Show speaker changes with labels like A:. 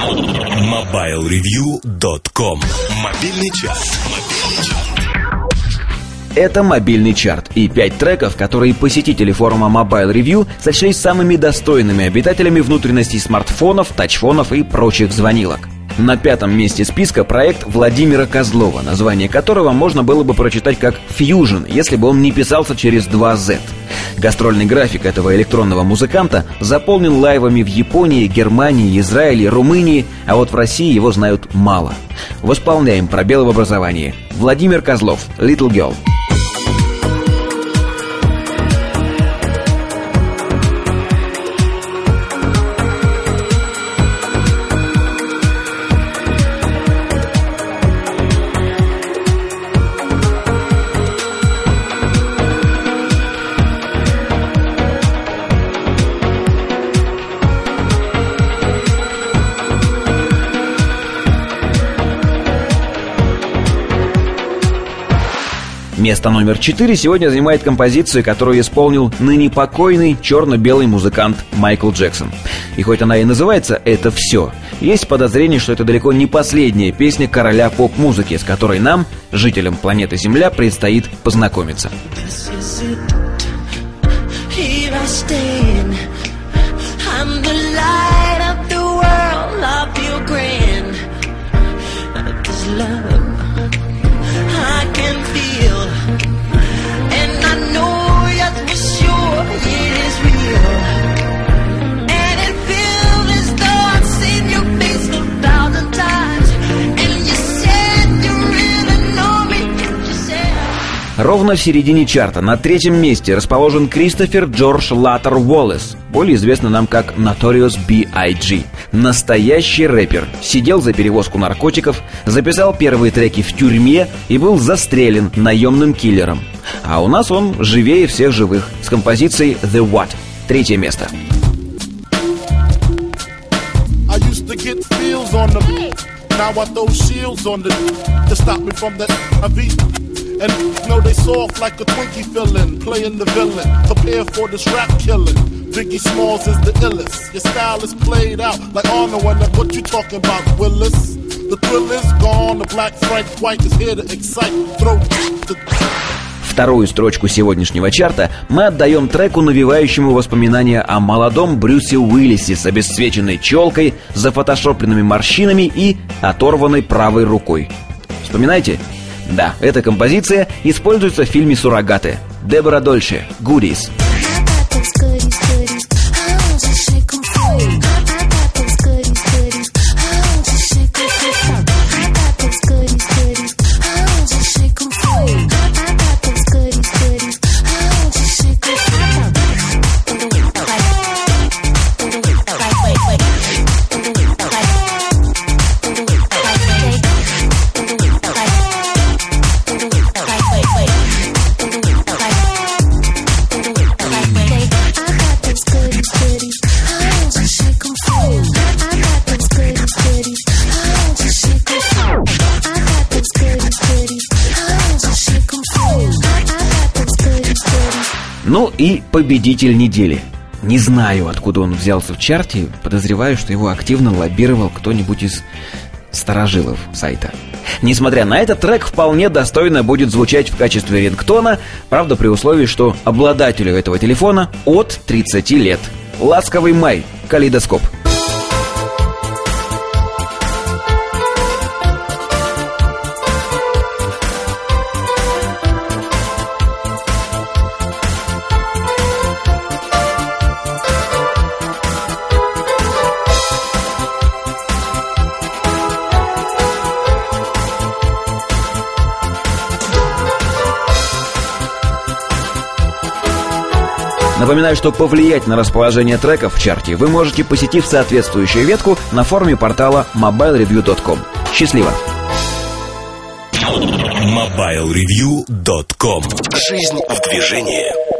A: MobileReview.com Мобильный час.
B: Это мобильный чарт и пять треков, которые посетители форума Mobile Review сочли самыми достойными обитателями внутренностей смартфонов, тачфонов и прочих звонилок. На пятом месте списка проект Владимира Козлова, название которого можно было бы прочитать как Fusion, если бы он не писался через два Z. Гастрольный график этого электронного музыканта заполнен лайвами в Японии, Германии, Израиле, Румынии, а вот в России его знают мало. Восполняем пробелы в образовании. Владимир Козлов, Little Girl. Место номер 4 сегодня занимает композиция, которую исполнил ныне покойный черно-белый музыкант Майкл Джексон. И хоть она и называется «Это все», есть подозрение, что это далеко не последняя песня короля поп-музыки, с которой нам, жителям планеты Земля, предстоит познакомиться. love Ровно в середине чарта на третьем месте расположен Кристофер Джордж Латтер Уоллес, более известный нам как Notorious B.I.G. Настоящий рэпер. Сидел за перевозку наркотиков, записал первые треки в тюрьме и был застрелен наемным киллером. А у нас он живее всех живых с композицией The What. Третье место. Now I throw shields on the to stop me from the And know they soft like a Twinkie filling, playing the villain. Prepare for this rap killing. Biggie Smalls is the illest. Your style is played out like Arnold and what you talking about, Willis? The thrill is gone, the black Frank White is here to excite. Throw the Вторую строчку сегодняшнего чарта мы отдаем треку, навевающему воспоминания о молодом Брюсе Уиллисе с обесцвеченной челкой, зафотошопленными морщинами и оторванной правой рукой. Вспоминайте? Да, эта композиция используется в фильме «Суррогаты». Дебора Дольше, «Гудис». Ну и победитель недели. Не знаю, откуда он взялся в чарте, подозреваю, что его активно лоббировал кто-нибудь из старожилов сайта. Несмотря на это, трек вполне достойно будет звучать в качестве рингтона, правда при условии, что обладателю этого телефона от 30 лет. «Ласковый май», «Калейдоскоп». Напоминаю, что повлиять на расположение треков в чарте вы можете, посетив соответствующую ветку на форуме портала mobilereview.com. Счастливо!
A: mobilereview.com Жизнь в движении